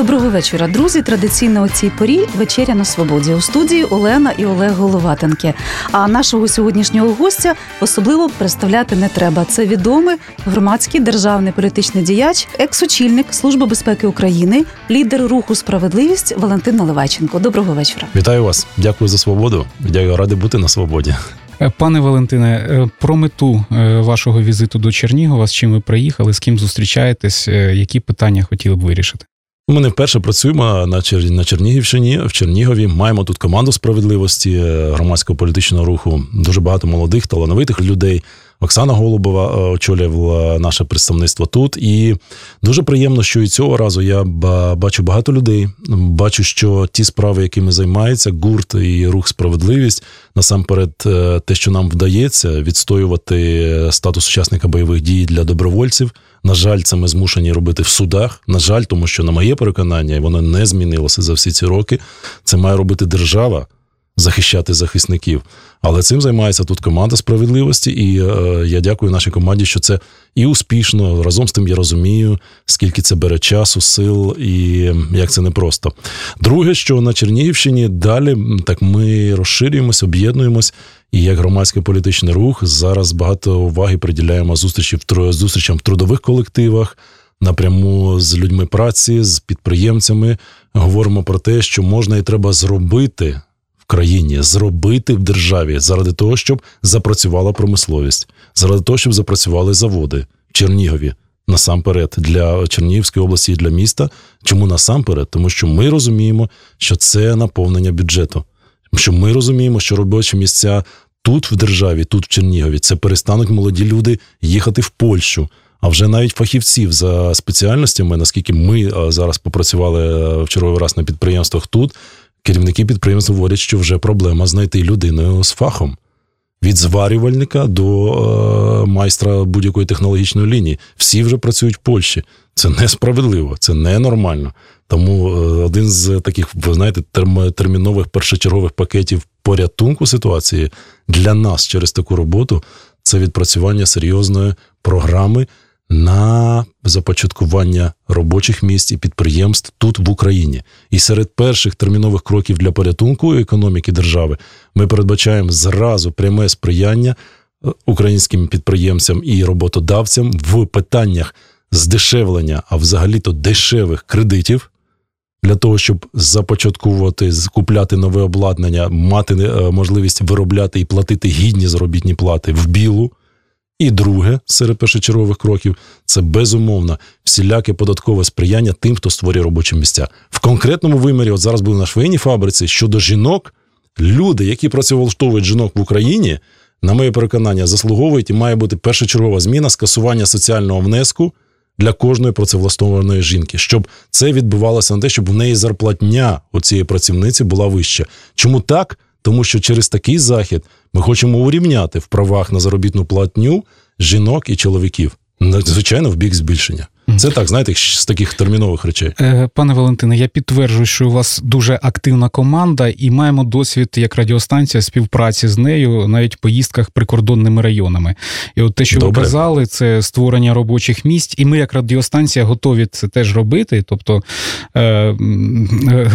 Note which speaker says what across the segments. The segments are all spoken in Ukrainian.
Speaker 1: Доброго вечора, друзі. Традиційно у цій порі вечеря на свободі у студії Олена і Олег Головатенки. А нашого сьогоднішнього гостя особливо представляти не треба. Це відомий громадський державний політичний діяч, екс-очільник Служби безпеки України, лідер руху справедливість Валентин Наливайченко. Доброго вечора.
Speaker 2: Вітаю вас, дякую за свободу. Дякую, радий бути на свободі.
Speaker 3: Е, пане Валентине, е, про мету е, вашого візиту до Чернігова, з чим ви приїхали, з ким зустрічаєтесь, які питання хотіли б вирішити?
Speaker 2: Ми не вперше працюємо на Чер... на Чернігівщині в Чернігові. Маємо тут команду справедливості громадського політичного руху. Дуже багато молодих, талановитих людей. Оксана Голубова очолювала наше представництво тут, і дуже приємно, що і цього разу я бачу багато людей. Бачу, що ті справи, якими займається гурт і рух справедливість, насамперед, те, що нам вдається відстоювати статус учасника бойових дій для добровольців. На жаль, це ми змушені робити в судах. На жаль, тому що на моє переконання, і воно не змінилося за всі ці роки. Це має робити держава. Захищати захисників, але цим займається тут команда справедливості, і е, я дякую нашій команді, що це і успішно. Разом з тим я розумію, скільки це бере часу, сил і як це непросто. Друге, що на Чернігівщині далі так ми розширюємось, об'єднуємось. І як громадський політичний рух зараз багато уваги приділяємо зустрічі в зустрічам в трудових колективах. Напряму з людьми праці, з підприємцями говоримо про те, що можна і треба зробити країні, зробити в державі заради того, щоб запрацювала промисловість, заради того, щоб запрацювали заводи в Чернігові насамперед для Чернігівської області і для міста. Чому насамперед? Тому що ми розуміємо, що це наповнення бюджету. Що ми розуміємо, що робочі місця тут в державі, тут в Чернігові, це перестануть молоді люди їхати в Польщу. А вже навіть фахівців за спеціальностями, наскільки ми зараз попрацювали е, в черговий раз на підприємствах тут, керівники підприємств говорять, що вже проблема знайти людину з фахом. Від зварювальника до е, майстра будь-якої технологічної лінії. Всі вже працюють в Польщі. Це несправедливо, це ненормально. Тому е, один з таких, ви знаєте, термінових першочергових пакетів порятунку ситуації для нас через таку роботу це відпрацювання серйозної програми на започаткування робочих місць і підприємств тут в Україні. І серед перших термінових кроків для порятунку економіки держави ми передбачаємо зразу пряме сприяння е, українським підприємцям і роботодавцям в питаннях здешевлення, а взагалі-то дешевих кредитів для того, щоб започаткувати, купляти нове обладнання, мати е, можливість виробляти і платити гідні заробітні плати в білу. І друге, серед першочергових кроків, це безумовно всіляке податкове сприяння тим, хто створює робочі місця. В конкретному вимірі, от зараз були на швейній фабриці щодо жінок, люди, які працевлаштовують жінок в Україні, на моє переконання, заслуговують і має бути першочергова зміна скасування соціального внеску для кожної працевлаштованої жінки, щоб це відбувалося на те, щоб в неї зарплатня у цієї працівниці була вища. Чому так? Тому що через такий захід ми хочемо урівняти в правах на заробітну платню жінок і чоловіків. Звичайно, в бік збільшення. Це так, знаєте, з таких термінових речей.
Speaker 3: Е, пане Валентине, я підтверджую, що у вас дуже активна команда, і маємо досвід як радіостанція співпраці з нею, навіть в поїздках прикордонними районами. І от те, що Добре. ви казали, це створення робочих місць, і ми, як радіостанція, готові це теж робити, тобто е,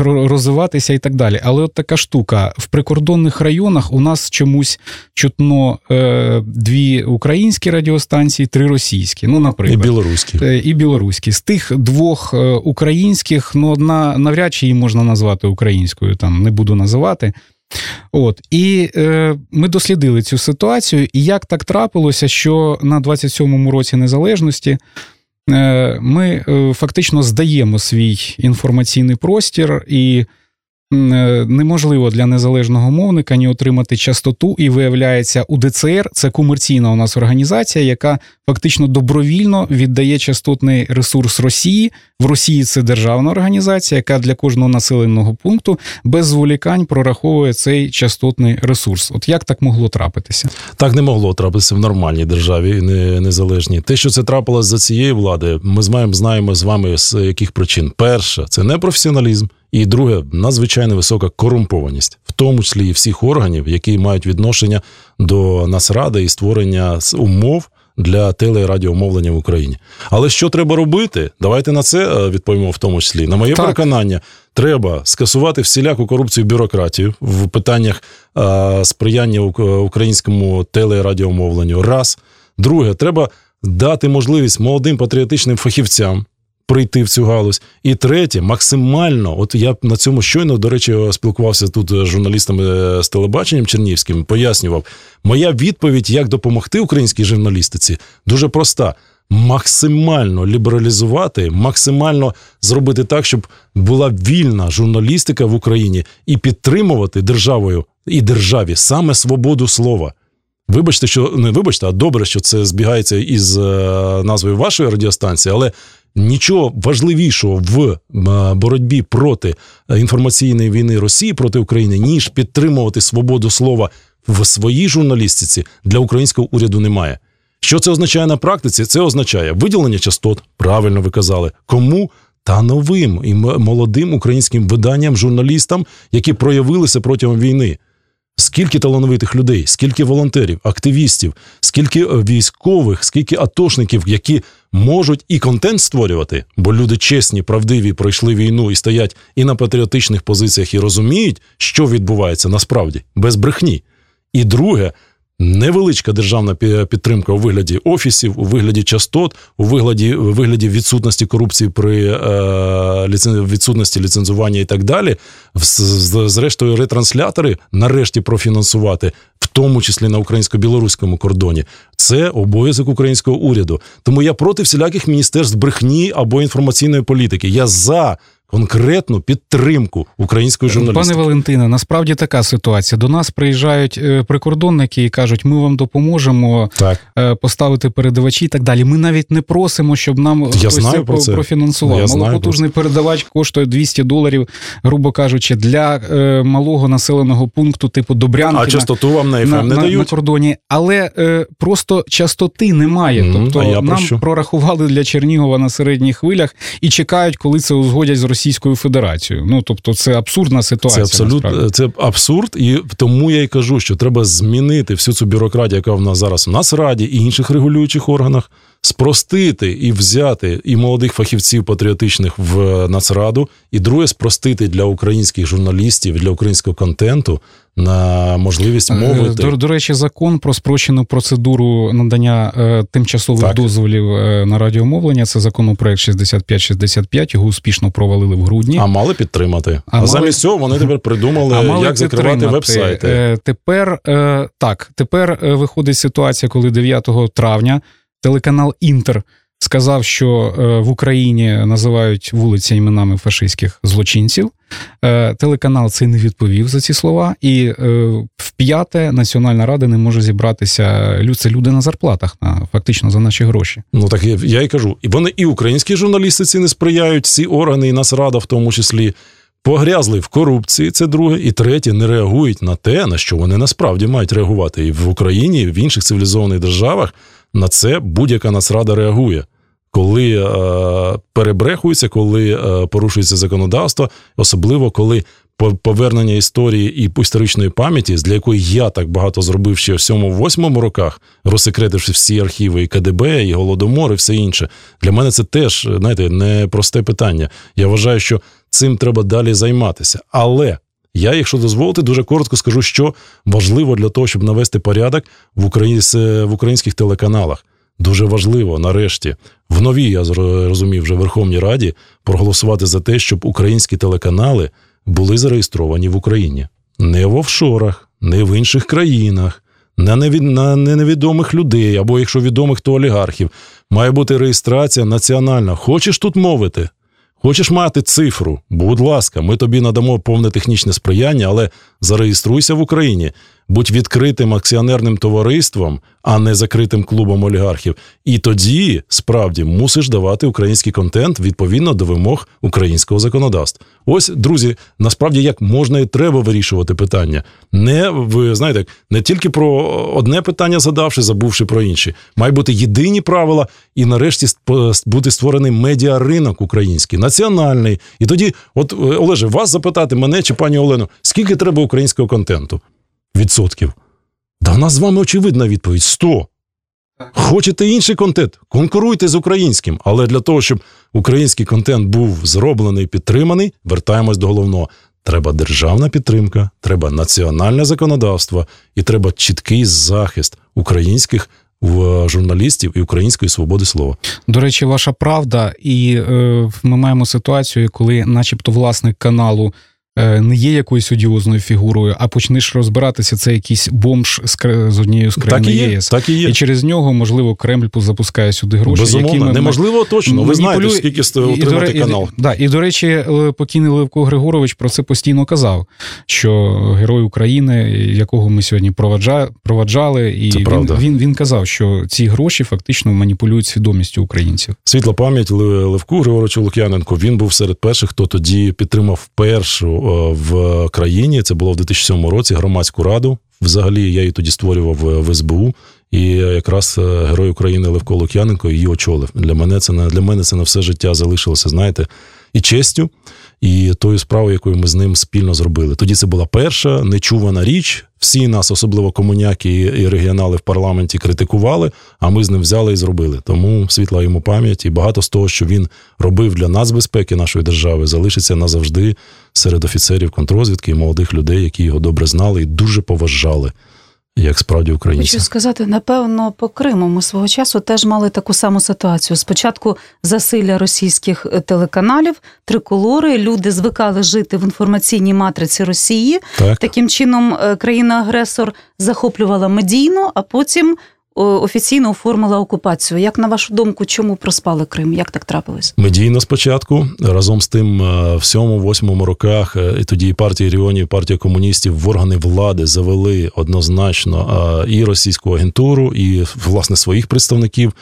Speaker 3: розвиватися і так далі. Але от така штука в прикордонних районах у нас чомусь чутно е, дві українські радіостанції, три російські. Ну, наприклад,
Speaker 2: і білоруські.
Speaker 3: І білоруські. З тих двох е, українських, ну одна навряд чи її можна назвати українською, там не буду називати. От і е, ми дослідили цю ситуацію, і як так трапилося, що на 27-му році незалежності е, ми е, фактично здаємо свій інформаційний простір і. Е, неможливо для незалежного мовника ні отримати частоту, і виявляється, УДЦР це комерційна у нас організація, яка фактично добровільно віддає частотний ресурс Росії. В Росії це державна організація, яка для кожного населеного пункту без зволікань прораховує цей частотний ресурс. От як так могло трапитися?
Speaker 2: Так не могло трапитися в нормальній державі, не незалежній. Те, що це трапилось за цієї влади, ми знаємо, знаємо з вами з яких причин. Перше, це не професіоналізм І друге, надзвичайно висока корумпованість, в тому числі і всіх органів, які мають відношення до Нацради і створення умов для теле- і радіомовлення в Україні. Але що треба робити? Давайте на це е, відповімо в тому числі. На моє
Speaker 3: Так.
Speaker 2: переконання, треба скасувати всіляку корупцію бюрократію в питаннях е, сприяння українському теле- і радіомовленню. Раз. Друге, треба дати можливість молодим патріотичним фахівцям. Прийти в цю галузь, і третє, максимально, от я на цьому щойно, до речі, спілкувався тут з журналістами е, з телебаченням Чернівським, пояснював. Моя відповідь, як допомогти українській журналістиці, дуже проста: максимально лібералізувати, максимально зробити так, щоб була вільна журналістика в Україні і підтримувати державою і державі саме свободу слова. Вибачте, що не вибачте, а добре, що це збігається із е, назвою вашої радіостанції, але нічого важливішого в е, боротьбі проти інформаційної війни Росії проти України, ніж підтримувати свободу слова в своїй журналістиці для українського уряду немає. Що це означає на практиці? Це означає виділення частот, правильно ви казали, кому та новим і молодим українським виданням, журналістам, які проявилися протягом війни. Скільки талановитих людей, скільки волонтерів, активістів, скільки е, військових, скільки атошників, які можуть і контент створювати, бо люди чесні, правдиві, пройшли війну і стоять і на патріотичних позиціях, і розуміють, що відбувається насправді без брехні. І друге, невеличка державна пі- підтримка у вигляді офісів, у вигляді частот, у вигляді, у вигляді відсутності корупції при е, відсутності ліцензування і так далі. Зрештою, ретранслятори нарешті профінансувати, в тому числі на українсько-білоруському кордоні. Це обов'язок українського уряду. Тому я проти всіляких міністерств брехні або інформаційної політики. Я за конкретну підтримку української журналістики.
Speaker 3: Пане Валентине, насправді така ситуація. До нас приїжджають е, прикордонники і кажуть, ми вам допоможемо
Speaker 2: Так.
Speaker 3: е, поставити передавачі і так далі. Ми навіть не просимо, щоб нам хтось
Speaker 2: знаю
Speaker 3: це
Speaker 2: про це.
Speaker 3: профінансував.
Speaker 2: Я знаю
Speaker 3: Малопотужний передавач коштує 200 доларів, грубо кажучи, для е, малого населеного пункту, типу Добрянки.
Speaker 2: А частоту вам на
Speaker 3: на,
Speaker 2: не
Speaker 3: на, на кордоні, але е, просто частоти немає.
Speaker 2: Мгм,
Speaker 3: тобто
Speaker 2: я
Speaker 3: нам
Speaker 2: що?
Speaker 3: прорахували для Чернігова на середніх хвилях і чекають, коли це узгодять з Російською Федерацією. Ну тобто, це абсурдна
Speaker 2: Це
Speaker 3: ситуація.
Speaker 2: абсолютно
Speaker 3: насправді.
Speaker 2: це абсурд, і тому я й кажу, що треба змінити всю цю бюрократію, яка в нас зараз в Нацраді і інших регулюючих органах, спростити і взяти і молодих фахівців патріотичних в Нацраду, і друге, спростити для українських журналістів, для українського контенту на можливість
Speaker 3: Е,
Speaker 2: мовити.
Speaker 3: До, до речі, закон про спрощену процедуру надання е, тимчасових
Speaker 2: Так.
Speaker 3: дозволів е, на радіомовлення. Це законопроект 6565, Його успішно провалили в грудні.
Speaker 2: А мали підтримати.
Speaker 3: А
Speaker 2: А,
Speaker 3: мали-
Speaker 2: замість цього вони тепер придумали,
Speaker 3: А
Speaker 2: як закривати веб-сайти.
Speaker 3: Е, Тепер е, так, тепер виходить ситуація, коли 9 травня телеканал Інтер сказав, що е, в Україні називають вулиці іменами фашистських злочинців. Е, Телеканал цей не відповів за ці слова, і е, в п'яте Національна рада не може зібратися. Це люди на зарплатах, на фактично за наші гроші.
Speaker 2: Ну так я, я й кажу. І вони і українські журналістиці не сприяють, всі органи, і Нацрада в тому числі. Погрязли в корупції, це друге, і третє, не реагують на те, на що вони насправді мають реагувати. І в Україні, і в інших цивілізованих державах на це будь-яка нацрада реагує. Коли е, перебрехується, коли е, порушується законодавство, особливо коли по- повернення історії і історичної пам'яті, для якої я так багато зробив ще в 7-8 роках, розсекретивши всі архіви і КДБ, і Голодомор, і все інше. Для мене це теж, знаєте, не просте питання. Я вважаю, що цим треба далі займатися. Але я, якщо дозволите, дуже коротко скажу, що важливо для того, щоб навести порядок в українських телеканалах. Дуже важливо нарешті в новій, я зро- розумів, вже Верховній Раді проголосувати за те, щоб українські телеканали були зареєстровані в Україні не в офшорах, не в інших країнах, на, на не- невідомих людей, або якщо відомих, то олігархів. Має бути реєстрація національна. Хочеш тут мовити? Хочеш мати цифру? Будь ласка, ми тобі надамо повне технічне сприяння, але зареєструйся в Україні будь відкритим акціонерним товариством, а не закритим клубом олігархів. І тоді справді мусиш давати український контент відповідно до вимог українського законодавства. Ось, друзі, насправді як можна і треба вирішувати питання. Не ви знаєте, не тільки про одне питання задавши, забувши про інші. Має бути єдині правила, і нарешті бути створений медіаринок український, національний. І тоді, от Олеже, вас запитати мене чи пані Олену, скільки треба українського контенту? Відсотків. Да в нас з вами очевидна відповідь: 100. Хочете інший контент? Конкуруйте з українським. Але для того, щоб український контент був зроблений, підтриманий, вертаємось до головного. Треба державна підтримка, треба національне законодавство і треба чіткий захист українських журналістів і української свободи слова.
Speaker 3: До речі, ваша правда, і е, ми маємо ситуацію, коли, начебто, власник каналу. Е, не є якоюсь одіозною фігурою, а почнеш розбиратися, це якийсь бомж з однією з країн ЄС.
Speaker 2: Так і є.
Speaker 3: І через нього, можливо, Кремль запускає сюди гроші.
Speaker 2: Безумовно, якими неможливо точно. Ви знаєте, скільки отримати і, канал.
Speaker 3: І, да, і, до речі, покійний Левко Григорович про це постійно казав, що герой України, якого ми сьогодні проваджали, і це він, він він казав, що ці гроші фактично маніпулюють свідомістю українців.
Speaker 2: Світла пам'ять Левку Григоровичу Лук'яненко. Він був серед перших, хто тоді підтримав першу в країні. Це було в 2007 році громадську раду. Взагалі я її тоді створював в СБУ, і якраз е, герой України Левко Лук'яненко її очолив. Для мене це на для мене це на все життя залишилося, знаєте, і честю, і тою справою, якою ми з ним спільно зробили. Тоді це була перша нечувана річ. Всі нас, особливо комуняки і регіонали в парламенті, критикували, а ми з ним взяли і зробили. Тому світла йому пам'ять і багато з того, що він робив для нацбезпеки нашої держави, залишиться назавжди серед офіцерів контрозвідки і молодих людей, які його добре знали і дуже поважали як справді українці.
Speaker 1: Хочу сказати, напевно, по Криму ми свого часу теж мали таку саму ситуацію. Спочатку засилля російських е, телеканалів, триколори, люди звикали жити в інформаційній матриці Росії. Так. Таким чином, е, країна-агресор захоплювала медійно, а потім офіційно оформила окупацію. Як на вашу думку, чому проспали Крим? Як так трапилось?
Speaker 2: Медійно спочатку разом з тим, е, в сьому восьмому роках е, і тоді і партія регіонів, партія комуністів в органи влади завели однозначно е, і російську агентуру, і власне своїх представників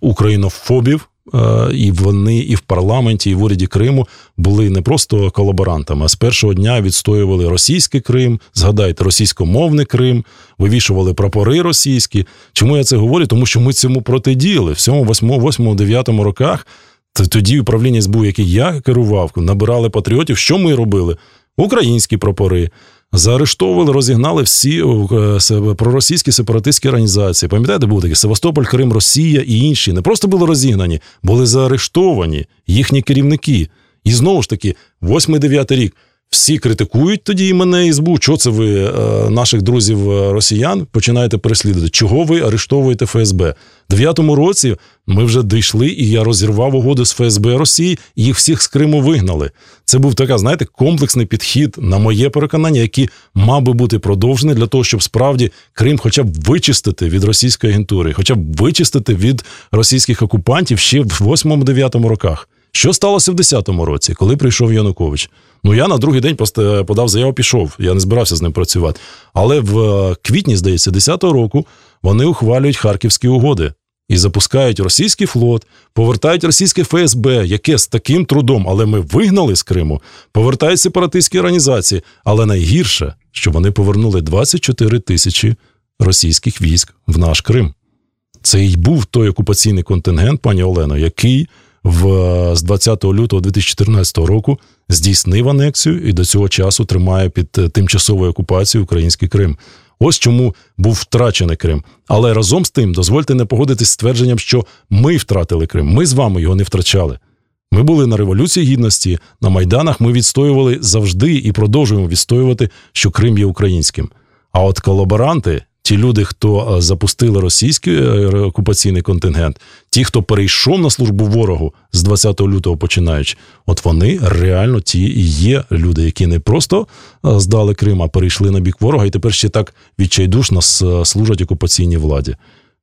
Speaker 2: українофобів. Е, і вони і в парламенті, і в уряді Криму були не просто колаборантами, а з першого дня відстоювали російський Крим. Згадайте, російськомовний Крим, вивішували прапори російські. Чому я це говорю? Тому що ми цьому протидіяли в 7, 8, 8, 9 роках. Тоді управління СБУ, яке я керував, набирали патріотів. Що ми робили? Українські прапори. Заарештовували, розігнали всі е, проросійські сепаратистські організації. Пам'ятаєте, був такий Севастополь, Крим, Росія і інші не просто були розігнані, були заарештовані їхні керівники. І знову ж таки, 8-9 рік. Всі критикують тоді мене і СБУ. Чого це ви е, наших друзів е, росіян починаєте переслідувати? Чого ви арештовуєте ФСБ? В дев'ятому році ми вже дійшли, і я розірвав угоду з ФСБ Росії, і їх всіх з Криму вигнали. Це був така, знаєте, комплексний підхід, на моє переконання, який мав би бути продовжений для того, щоб справді Крим, хоча б вичистити від російської агентури, хоча б вичистити від російських окупантів ще в 8-9 роках. Що сталося в 10-му році, коли прийшов Янукович? Ну я на другий день просто подав заяву, пішов. Я не збирався з ним працювати. Але в е, квітні, здається, 10-го року вони ухвалюють харківські угоди і запускають російський флот, повертають російське ФСБ, яке з таким трудом, але ми вигнали з Криму, повертають сепаратистські організації. Але найгірше, що вони повернули 24 тисячі російських військ в наш Крим. Це й був той окупаційний контингент, пані Олено, який в з 20 лютого 2014 року здійснив анексію і до цього часу тримає під е, тимчасовою окупацією український Крим. Ось чому був втрачений Крим. Але разом з тим дозвольте не погодитись з твердженням, що ми втратили Крим. Ми з вами його не втрачали. Ми були на Революції Гідності, на Майданах ми відстоювали завжди і продовжуємо відстоювати, що Крим є українським. А от колаборанти, ті люди, хто е, запустили російський е, окупаційний контингент, ті, хто перейшов на службу ворогу з 20 лютого починаючи, от вони реально ті і є люди, які не просто е, здали Крим, а перейшли на бік ворога, і тепер ще так відчайдушно служать окупаційній владі.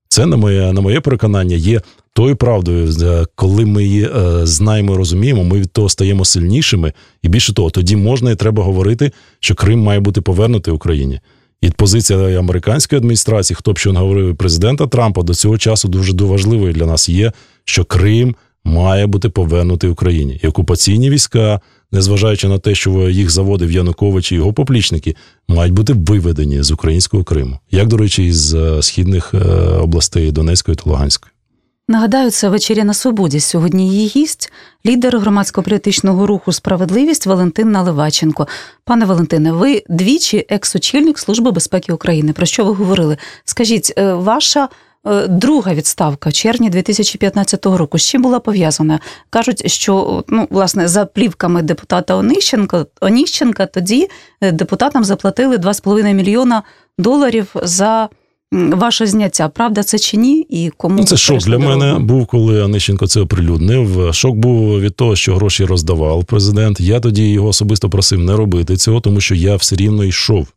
Speaker 2: Це на моє на моє переконання є тою правдою, коли ми її знаємо і розуміємо, ми від того стаємо сильнішими, і більше того, тоді можна і треба говорити, що Крим має бути повернутий Україні. І позиція американської адміністрації, хто б що не говорив президента Трампа, до цього часу дуже важливою для нас є, що Крим має бути повернутий Україні. І окупаційні війська, незважаючи на те, що їх заводив Янукович і його поплічники, мають бути виведені з українського Криму, як до речі, із е, східних е, областей Донецької та Луганської.
Speaker 1: Нагадаю, це вечеря на свободі. Сьогодні її гість, лідер громадсько-політичного руху Справедливість Валентин Наливаченко. Пане Валентине, ви двічі екс-очільник Служби безпеки України. Про що ви говорили? Скажіть, е, ваша е, друга відставка в червні 2015 року з чим була пов'язана? Кажуть, що ну власне за плівками депутата Оніщенка Оніщенка тоді е, депутатам заплатили 2,5 мільйона доларів за ваше зняття. Правда, це чи ні? І кому
Speaker 2: ну, це шок для дорогу? мене був, коли Анищенко це оприлюднив. Шок був від того, що гроші роздавав президент. Я тоді його особисто просив не робити цього, тому що я все рівно йшов.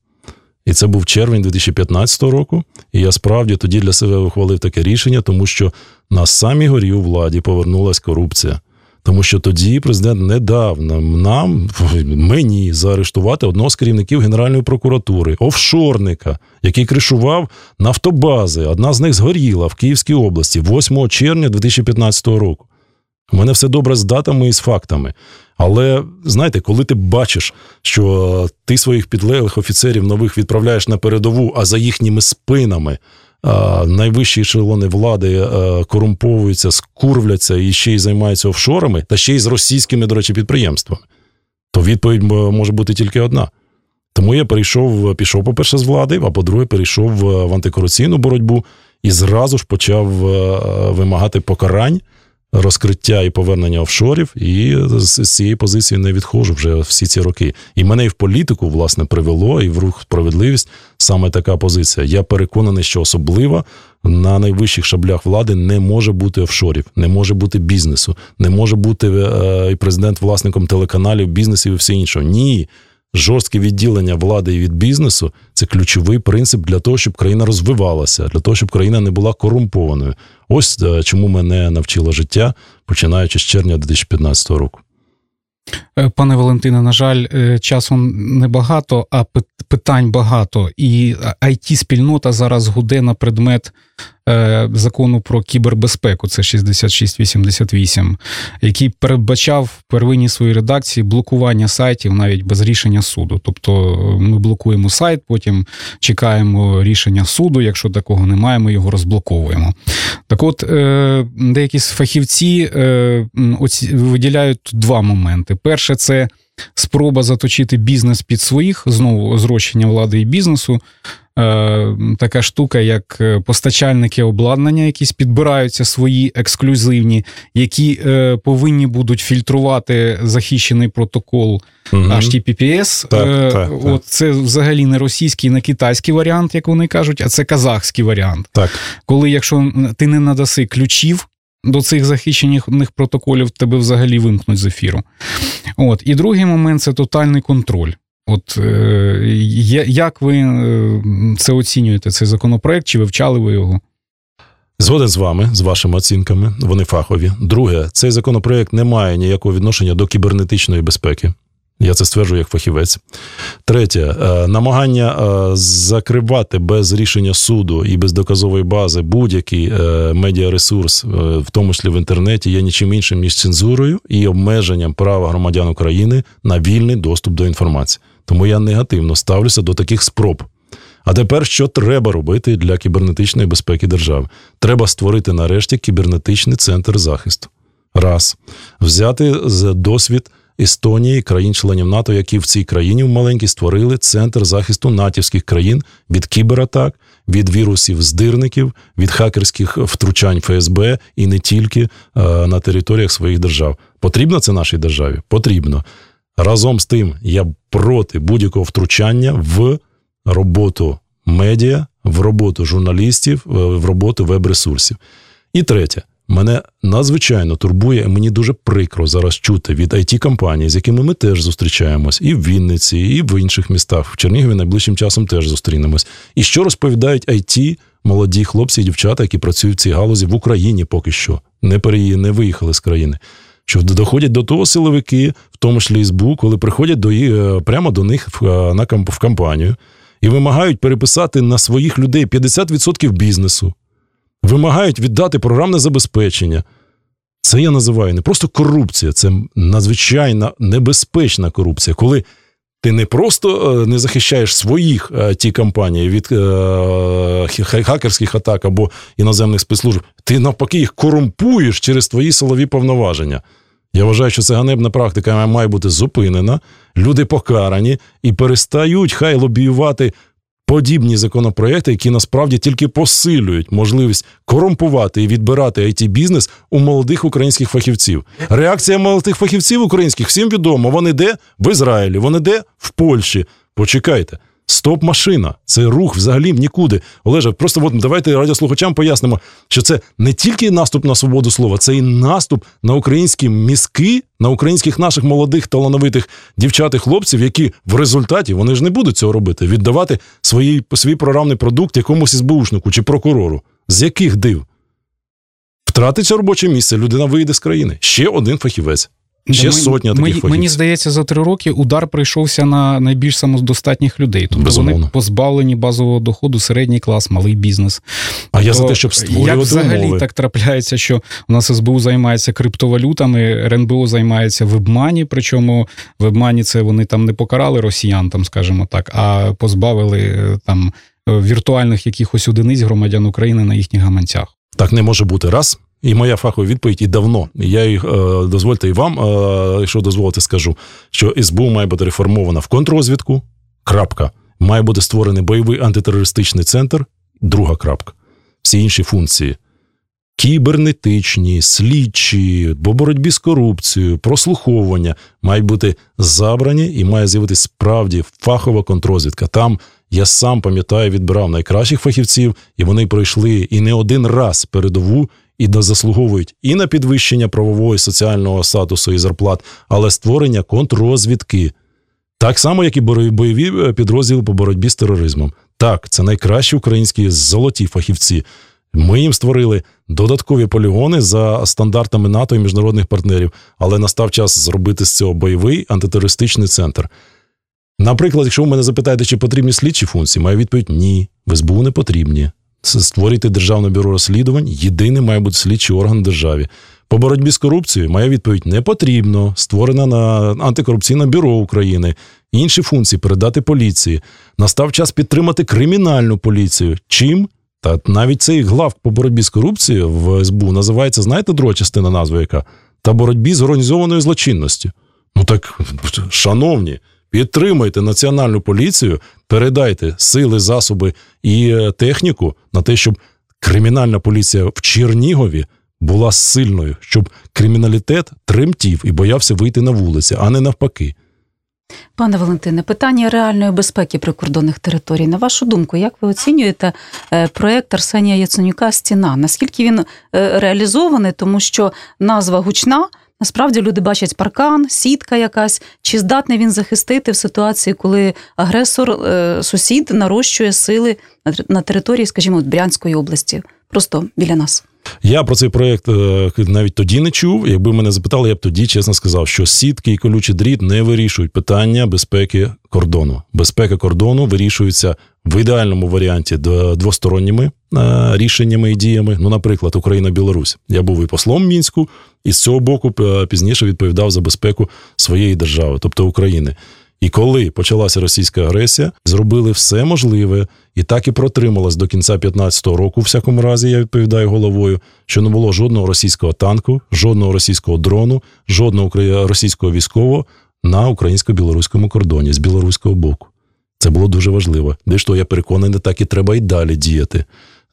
Speaker 2: І це був червень 2015 року. І я справді тоді для себе ухвалив таке рішення, тому що на самій горі у владі повернулась корупція. Тому що тоді президент не дав нам нам мені заарештувати одного з керівників Генеральної прокуратури, офшорника, який кришував нафтобази. Одна з них згоріла в Київській області 8 червня 2015 року. У мене все добре з датами і з фактами. Але знаєте, коли ти бачиш, що ти своїх підлеглих офіцерів нових відправляєш на передову, а за їхніми спинами найвищі ешелони влади е, корумповуються, скурвляться і ще й займаються офшорами, та ще й з російськими, до речі, підприємствами, то відповідь може бути тільки одна. Тому я перейшов, пішов, по-перше, з влади, а по-друге, перейшов в антикорупційну боротьбу і зразу ж почав е, вимагати покарань розкриття і повернення офшорів, і з цієї позиції не відходжу вже всі ці роки. І мене і в політику власне привело, і в рух справедливість саме така позиція. Я переконаний, що особливо на найвищих шаблях влади не може бути офшорів, не може бути бізнесу, не може бути е, і президент власником телеканалів, бізнесів і все інше. Ні. Жорстке відділення влади від бізнесу це ключовий принцип для того, щоб країна розвивалася, для того, щоб країна не була корумпованою. Ось е, чому мене навчило життя, починаючи з червня 2015 року.
Speaker 3: Е, пане Валентине, на жаль, е, часу небагато, а питань багато. І it спільнота зараз гуде на предмет Е, закону про кібербезпеку, це 6688, який передбачав в первинній своїй редакції блокування сайтів навіть без рішення суду. Тобто ми блокуємо сайт, потім чекаємо рішення суду. Якщо такого немає, ми його розблоковуємо. Так, от е, деякі фахівці е, виділяють два моменти: перше, це спроба заточити бізнес під своїх, знову зрощення влади і бізнесу. Е, така штука, як е, постачальники обладнання, якісь підбираються свої ексклюзивні, які е, повинні будуть фільтрувати захищений протокол угу. HTTPS. Так, так, От Це взагалі не російський, не китайський варіант, як вони кажуть, а це казахський варіант.
Speaker 2: Так.
Speaker 3: Коли якщо ти не надаси ключів. До цих захищених протоколів тебе взагалі вимкнуть з ефіру. От. І другий момент це тотальний контроль. От е, як ви е, це оцінюєте, цей законопроект? Чи вивчали ви його?
Speaker 2: Згоден з вами, з вашими оцінками, вони фахові. Друге, цей законопроект не має ніякого відношення до кібернетичної безпеки. Я це стверджую як фахівець. Третє, е, намагання закривати без рішення суду і без доказової бази будь-який медіаресурс, в тому числі в інтернеті, є нічим іншим ніж цензурою і обмеженням права громадян України на вільний доступ до інформації. Тому я негативно ставлюся до таких спроб. А тепер що треба робити для кібернетичної безпеки держави? Треба створити нарешті кібернетичний центр захисту. Раз. Взяти з досвід Естонії, країн-членів НАТО, які в цій країні в маленькій створили центр захисту натівських країн від кібератак, від вірусів здирників, від хакерських втручань ФСБ і не тільки е, на територіях своїх держав. Потрібно це нашій державі? Потрібно. Разом з тим, я проти будь-якого втручання в роботу медіа, в роботу журналістів, в роботу веб-ресурсів. І третє, Мене надзвичайно турбує, мені дуже прикро зараз чути від it компаній з якими ми теж зустрічаємось, і в Вінниці, і в інших містах. В Чернігові найближчим часом теж зустрінемось. І що розповідають IT молоді хлопці і дівчата, які працюють в цій галузі в Україні поки що, не переї, не виїхали з країни. Що доходять до того силовики, в тому числі СБУ, коли приходять до е, прямо до них в е, на в компанію і вимагають переписати на своїх людей 50% бізнесу вимагають віддати програмне забезпечення. Це я називаю не просто корупція, це надзвичайно небезпечна корупція, коли ти не просто е, не захищаєш своїх е, ті компанії від е, хакерських атак або іноземних спецслужб, ти навпаки їх корумпуєш через твої силові повноваження. Я вважаю, що це ганебна практика має бути зупинена, люди покарані і перестають хай лобіювати подібні законопроекти, які насправді тільки посилюють можливість корумпувати і відбирати it бізнес у молодих українських фахівців. Реакція молодих фахівців українських всім відомо. Вони де в Ізраїлі, вони де в Польщі. Почекайте. Стоп-машина, це рух взагалі нікуди. Олеже, просто от давайте радіослухачам пояснимо, що це не тільки наступ на свободу слова, це і наступ на українські мізки, на українських наших молодих талановитих дівчат і хлопців, які в результаті вони ж не будуть цього робити, віддавати свій, свій програмний продукт якомусь СБУшнику чи прокурору. З яких див? Втратиться робоче місце, людина вийде з країни. Ще один фахівець. Ще ми, сотня таких
Speaker 3: фахівців. Мені здається, за три роки удар прийшовся на найбільш самодостатніх людей. Тобто Безумовно. вони позбавлені базового доходу, середній клас, малий бізнес.
Speaker 2: А тобто, я за те, щоб створювати
Speaker 3: Як взагалі
Speaker 2: умови.
Speaker 3: так трапляється, що у нас СБУ займається криптовалютами, РНБО займається вебмані, причому вебмані це вони там не покарали росіян, там, скажімо так, а позбавили е, там віртуальних якихось одиниць громадян України на їхніх гаманцях.
Speaker 2: Так не може бути раз. І моя фахова відповідь і давно. Я їх е, дозвольте і вам, е, якщо дозволите, скажу, що СБУ має бути реформована в контррозвідку. Крапка. Має бути створений бойовий антитерористичний центр. Друга крапка. Всі інші функції. Кібернетичні, слідчі, по боротьбі з корупцією, прослуховування мають бути забрані і має з'явитися справді фахова контрозвідка. Там я сам пам'ятаю, відбирав найкращих фахівців, і вони пройшли і не один раз передову і заслуговують і на підвищення правового і соціального статусу і зарплат, але створення контррозвідки. Так само, як і бойові е, підрозділи по боротьбі з тероризмом. Так, це найкращі українські золоті фахівці. Ми їм створили додаткові полігони за стандартами НАТО і міжнародних партнерів, але настав час зробити з цього бойовий антитерористичний центр. Наприклад, якщо ви мене запитаєте, чи потрібні слідчі функції, моя відповідь ні. В СБУ не потрібні створити державне бюро розслідувань. Єдиний має бути слідчий орган державі. По боротьбі з корупцією моя відповідь не потрібно. Створена на антикорупційне бюро України. Інші функції передати поліції. Настав час підтримати кримінальну поліцію. Чим? Та навіть цей глав по боротьбі з корупцією в СБУ називається, знаєте, друга частина назви яка? Та боротьбі з організованою злочинністю. Ну так, шановні, Підтримайте національну поліцію, передайте сили, засоби і е, техніку на те, щоб кримінальна поліція в Чернігові була сильною, щоб криміналітет тремтів і боявся вийти на вулиці, а не навпаки.
Speaker 1: Пане Валентине, питання реальної безпеки прикордонних територій. На вашу думку, як ви оцінюєте е, проєкт Арсенія Яценюка Стіна? Наскільки він е, реалізований, тому що назва гучна, Насправді люди бачать паркан, сітка якась, чи здатний він захистити в ситуації, коли агресор, е, сусід нарощує сили на території, скажімо, Брянської області, просто біля нас.
Speaker 2: Я про цей проєкт е, навіть тоді не чув. Якби мене запитали, я б тоді чесно сказав, що сітки і колючий дріт не вирішують питання безпеки кордону. Безпека кордону вирішується в ідеальному варіанті двосторонніми е, рішеннями і діями. Ну, наприклад, Україна-Білорусь. Я був і послом мінську, і з цього боку е, пізніше відповідав за безпеку своєї держави, тобто України. І коли почалася російська агресія, зробили все можливе і так і протрималось до кінця 15-го року. В всякому разі, я відповідаю головою, що не було жодного російського танку, жодного російського дрону, жодного російського військового на українсько-білоруському кордоні з білоруського боку. Це було дуже важливо. Де то я переконаний, так і треба й далі діяти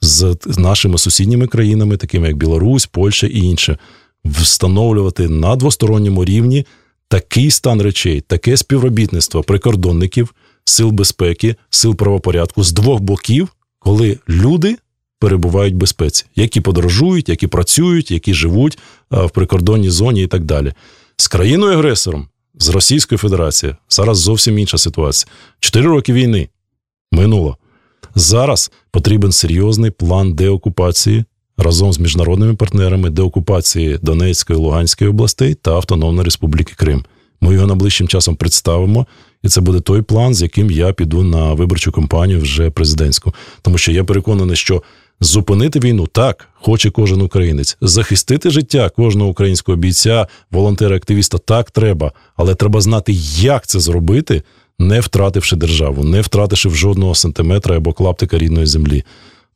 Speaker 2: з нашими сусідніми країнами, такими як Білорусь, Польща і інше, встановлювати на двосторонньому рівні такий стан речей, таке співробітництво прикордонників, сил безпеки, сил правопорядку з двох боків, коли люди перебувають в безпеці, які подорожують, які працюють, які живуть в прикордонній зоні і так далі. З країною агресором, з Російською Федерацією, зараз зовсім інша ситуація. Чотири роки війни минуло. Зараз потрібен серйозний план деокупації разом з міжнародними партнерами деокупації Донецької, Луганської областей та Автономної Республіки Крим. Ми його найближчим часом представимо, і це буде той план, з яким я піду на виборчу кампанію вже президентську. Тому що я переконаний, що зупинити війну так хоче кожен українець. Захистити життя кожного українського бійця, волонтера, активіста так треба, але треба знати, як це зробити, не втративши державу, не втративши в жодного сантиметра або клаптика рідної землі.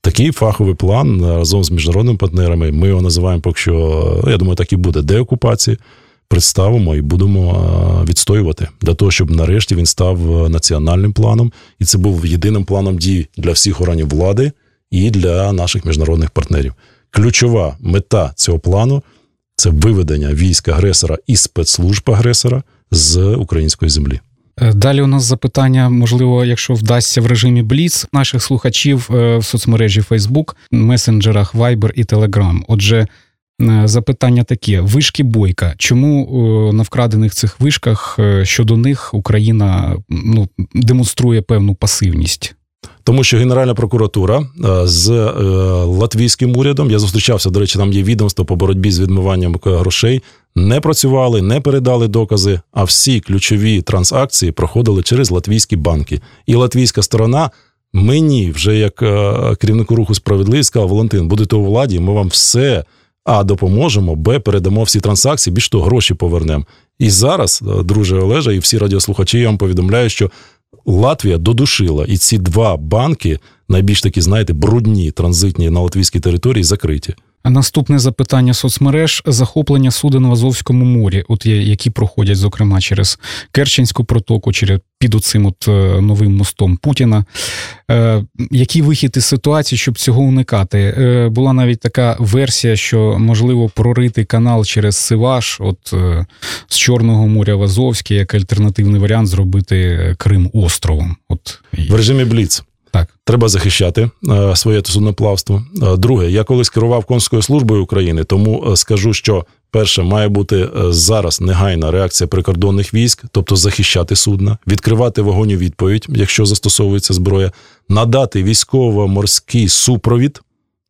Speaker 2: Такий фаховий план разом з міжнародними партнерами. Ми його називаємо поки що, я думаю, так і буде деокупації. Представимо і будемо відстоювати для того, щоб нарешті він став національним планом, і це був єдиним планом дій для всіх органів влади і для наших міжнародних партнерів. Ключова мета цього плану це виведення військ агресора і спецслужб агресора з української землі.
Speaker 3: Е, далі у нас запитання, можливо, якщо вдасться в режимі Бліц наших слухачів е, в соцмережі Facebook, месенджерах Viber і Telegram. Отже, е, запитання таке: вишки бойка. Чому на вкрадених цих вишках щодо них Україна ну, демонструє певну пасивність?
Speaker 2: Тому що Генеральна прокуратура е, з е, латвійським урядом я зустрічався. До речі, там є відомство по боротьбі з відмиванням грошей. Не працювали, не передали докази. А всі ключові транзакції проходили через латвійські банки. І латвійська сторона мені, вже як е, керівнику руху справедливість, сказав, Валентин, будете у владі, ми вам все а допоможемо, б передамо всі транзакції, більш того, гроші повернемо. І зараз, друже Олежа, і всі радіослухачі я вам повідомляю, що Латвія додушила, і ці два банки, найбільш такі, знаєте, брудні транзитні на латвійській території, закриті.
Speaker 3: Наступне запитання соцмереж захоплення суден в Азовському морі, от які проходять, зокрема, через Керченську протоку, через під оцим от е, новим мостом Путіна. Е, Який вихід із ситуації, щоб цього уникати? Е, Була навіть така версія, що можливо прорити канал через Сиваш, от е, з Чорного моря в Азовське, як альтернативний варіант зробити Крим островом. От
Speaker 2: в режимі Бліц. Так, треба захищати е, своє судноплавство. Е, друге, я колись керував консульською службою України, тому е, скажу, що перше має бути зараз негайна реакція прикордонних військ, тобто захищати судна, відкривати вогонь у відповідь, якщо застосовується зброя, надати військово-морський супровід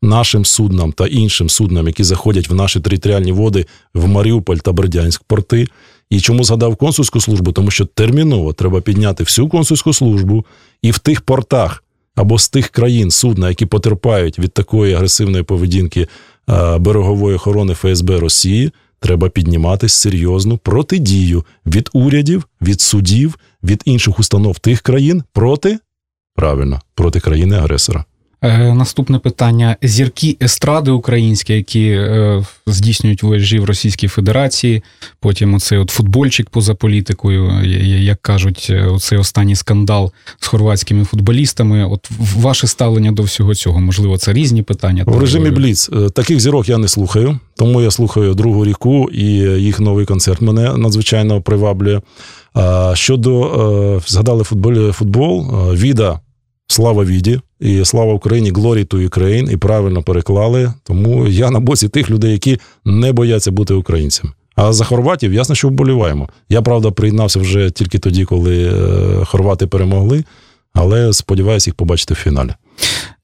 Speaker 2: нашим суднам та іншим суднам, які заходять в наші територіальні води в Маріуполь та Бердянськ порти. І чому згадав консульську службу? Тому що терміново треба підняти всю консульську службу і в тих портах або з тих країн судна, які потерпають від такої агресивної поведінки берегової охорони ФСБ Росії, треба піднімати серйозну протидію від урядів, від судів, від інших установ тих країн проти правильно проти країни агресора.
Speaker 3: Е, наступне питання: зірки естради українські, які е, здійснюють вожі в Російській Федерації. Потім оцей от футбольчик поза політикою, як кажуть, е, оцей останній скандал з хорватськими футболістами. От ваше ставлення до всього цього, можливо, це різні питання.
Speaker 2: В режимі Бліц таких зірок я не слухаю, тому я слухаю другу ріку, і їх новий концерт мене надзвичайно приваблює. Щодо згадали футбол, футбол Віда. Слава Віді і слава Україні, Glory to Ukraine, і правильно переклали. Тому я на боці тих людей, які не бояться бути українцями. А за хорватів ясно, що вболіваємо. Я правда приєднався вже тільки тоді, коли е, хорвати перемогли, але сподіваюся їх побачити в фіналі.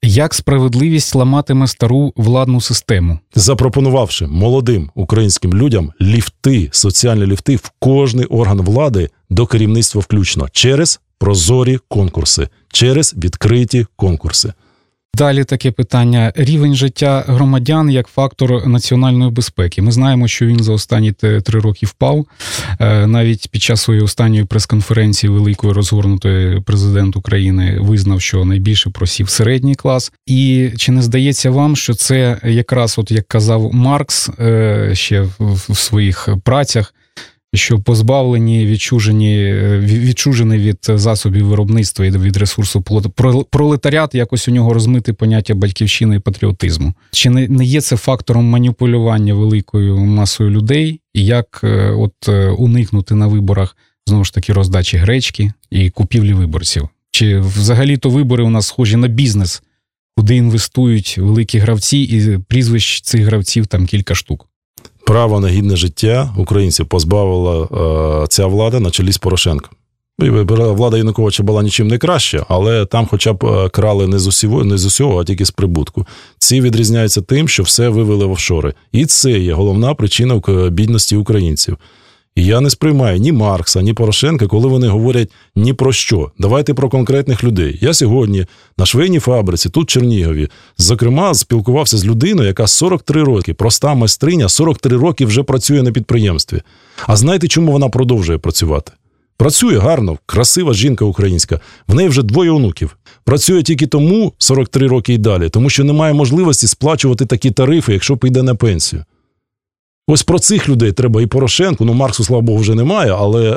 Speaker 3: Як справедливість ламатиме стару владну систему,
Speaker 2: запропонувавши молодим українським людям ліфти, соціальні ліфти в кожний орган влади до керівництва включно через прозорі конкурси через відкриті конкурси.
Speaker 3: Далі таке питання: рівень життя громадян як фактор національної безпеки. Ми знаємо, що він за останні три роки впав. Е, навіть під час своєї останньої прес-конференції великої розгорнутої президент України визнав, що найбільше просів середній клас. І чи не здається вам, що це якраз, от як казав Маркс е, ще в своїх працях? Що позбавлені, відчужені, відчужені від засобів виробництва і від ресурсу пролетаріат, якось у нього розмити поняття батьківщини і патріотизму. Чи не не є це фактором маніпулювання великою масою людей, і як е, от е, уникнути на виборах знову ж таки роздачі гречки і купівлі виборців? Чи взагалі то вибори у нас схожі на бізнес? куди інвестують великі гравці, і прізвищ цих гравців там кілька штук.
Speaker 2: Право на гідне життя українців позбавила е, ця влада на чолі з Порошенком. Влада Януковича була нічим не краща, але там, хоча б е, крали не з усього, не з усього, а тільки з прибутку. Ці відрізняються тим, що все вивели в офшори. І це є головна причина бідності українців. І я не сприймаю ні Маркса, ні Порошенка, коли вони говорять ні про що. Давайте про конкретних людей. Я сьогодні на швейній фабриці, тут в Чернігові, зокрема, спілкувався з людиною, яка 43 роки, проста майстриня, 43 роки вже працює на підприємстві. А знаєте, чому вона продовжує працювати? Працює гарно, красива жінка українська. В неї вже двоє онуків. Працює тільки тому 43 роки і далі, тому що немає можливості сплачувати такі тарифи, якщо піде на пенсію. Ось про цих людей треба і Порошенку. Ну, Марксу, слава Богу, вже немає, але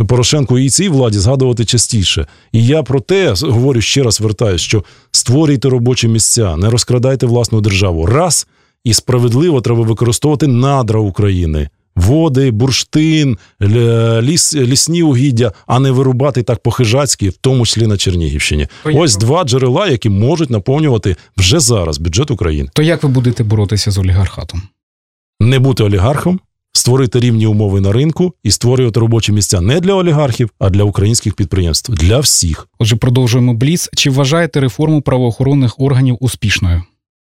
Speaker 2: е, Порошенку і цій владі згадувати частіше. І я про те говорю ще раз вертаюсь, що створюйте робочі місця, не розкрадайте власну державу. Раз і справедливо треба використовувати надра України. Води, бурштин, ліс, лісні угіддя, а не вирубати так по-хижацьки, в тому числі на Чернігівщині. Поїхав. Ось два джерела, які можуть наповнювати вже зараз бюджет України.
Speaker 3: То як ви будете боротися з олігархатом?
Speaker 2: Не бути олігархом, створити рівні умови на ринку і створювати робочі місця не для олігархів, а для українських підприємств, для всіх.
Speaker 3: Отже, продовжуємо бліц. Чи вважаєте реформу правоохоронних органів успішною?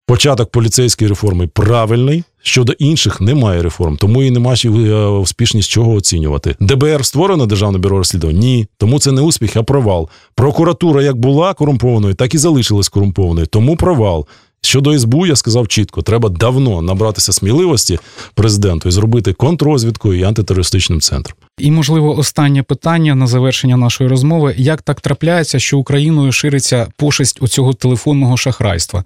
Speaker 2: Початок поліцейської реформи правильний. Щодо інших немає реформ, тому і нема е, успішність чого оцінювати. ДБР створено державне бюро розслідувань? Ні, тому це не успіх, а провал. Прокуратура як була корумпованою, так і залишилась корумпованою. Тому провал. Щодо СБУ, я сказав чітко, треба давно набратися сміливості президенту і зробити контррозвідку і антитерористичним центром.
Speaker 3: І, можливо, останнє питання на завершення нашої розмови: як так трапляється, що Україною шириться пошесть оцього телефонного шахрайства?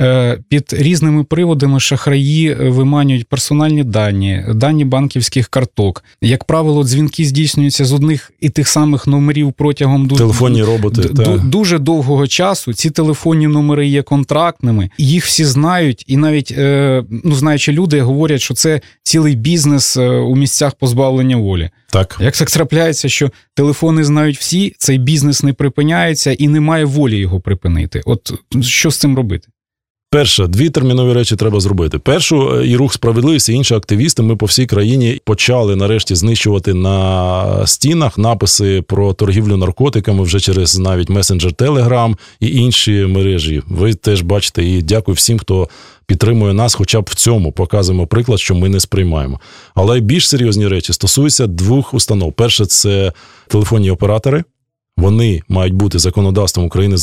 Speaker 3: Е, під різними приводами шахраї виманюють персональні дані, дані банківських карток. Як правило, дзвінки здійснюються з одних і тих самих номерів протягом
Speaker 2: телефонні роботи
Speaker 3: д- дуже довгого часу. Ці телефонні номери є контрактними, їх всі знають, і навіть е, ну знаючи люди говорять, що це цілий бізнес е, у місцях позбавлення волі.
Speaker 2: Так.
Speaker 3: Як так трапляється, що телефони знають всі, цей бізнес не припиняється і немає волі його припинити. От що з цим робити?
Speaker 2: Перше, дві термінові речі треба зробити. Першу е, і рух справедливості, і інші активісти. Ми по всій країні почали нарешті знищувати на стінах написи про торгівлю наркотиками вже через навіть месенджер Телеграм і інші мережі. Ви теж бачите, і дякую всім, хто підтримує нас, хоча б в цьому показуємо приклад, що ми не сприймаємо. Але більш серйозні речі стосуються двох установ: перше це телефонні оператори. Вони мають бути законодавством України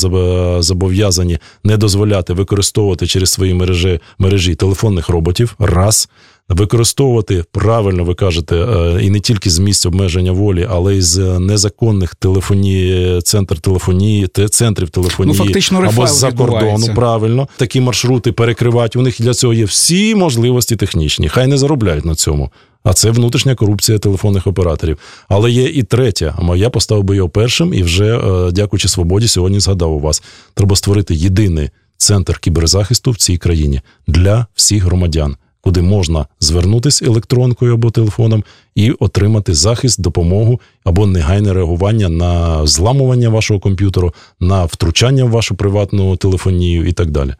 Speaker 2: зобов'язані не дозволяти використовувати через свої мережі мережі телефонних роботів. Раз використовувати правильно, ви кажете, е, і не тільки з місць обмеження волі, але й з незаконних телефонії, центр телефонії, центрів телефонії
Speaker 3: ну, фактично,
Speaker 2: або з-за кордону. Правильно такі маршрути перекривати. У них для цього є всі можливості технічні. Хай не заробляють на цьому. А це внутрішня корупція телефонних операторів. Але є і третя. А я поставив би його першим і вже, е, дякуючи свободі, сьогодні згадав у вас. Треба створити єдиний центр кіберзахисту в цій країні для всіх громадян куди можна звернутися електронкою або телефоном і отримати захист, допомогу або негайне реагування на зламування вашого комп'ютеру, на втручання в вашу приватну телефонію і так далі.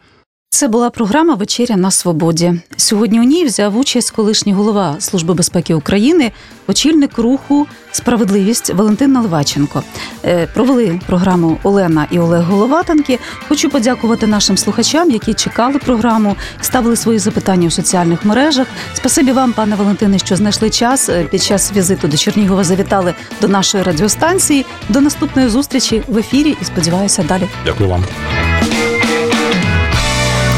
Speaker 1: Це була програма Вечеря на свободі. Сьогодні у ній взяв участь колишній голова Служби безпеки України, очільник руху Справедливість Валентин Наливаченко. Е, провели програму Олена і Олег Головатенки. Хочу подякувати нашим слухачам, які чекали програму, ставили свої запитання у соціальних мережах. Спасибі вам, пане Валентине, що знайшли час е, під час візиту до Чернігова. Завітали до нашої радіостанції. До наступної зустрічі в ефірі і сподіваюся, далі.
Speaker 2: Дякую вам.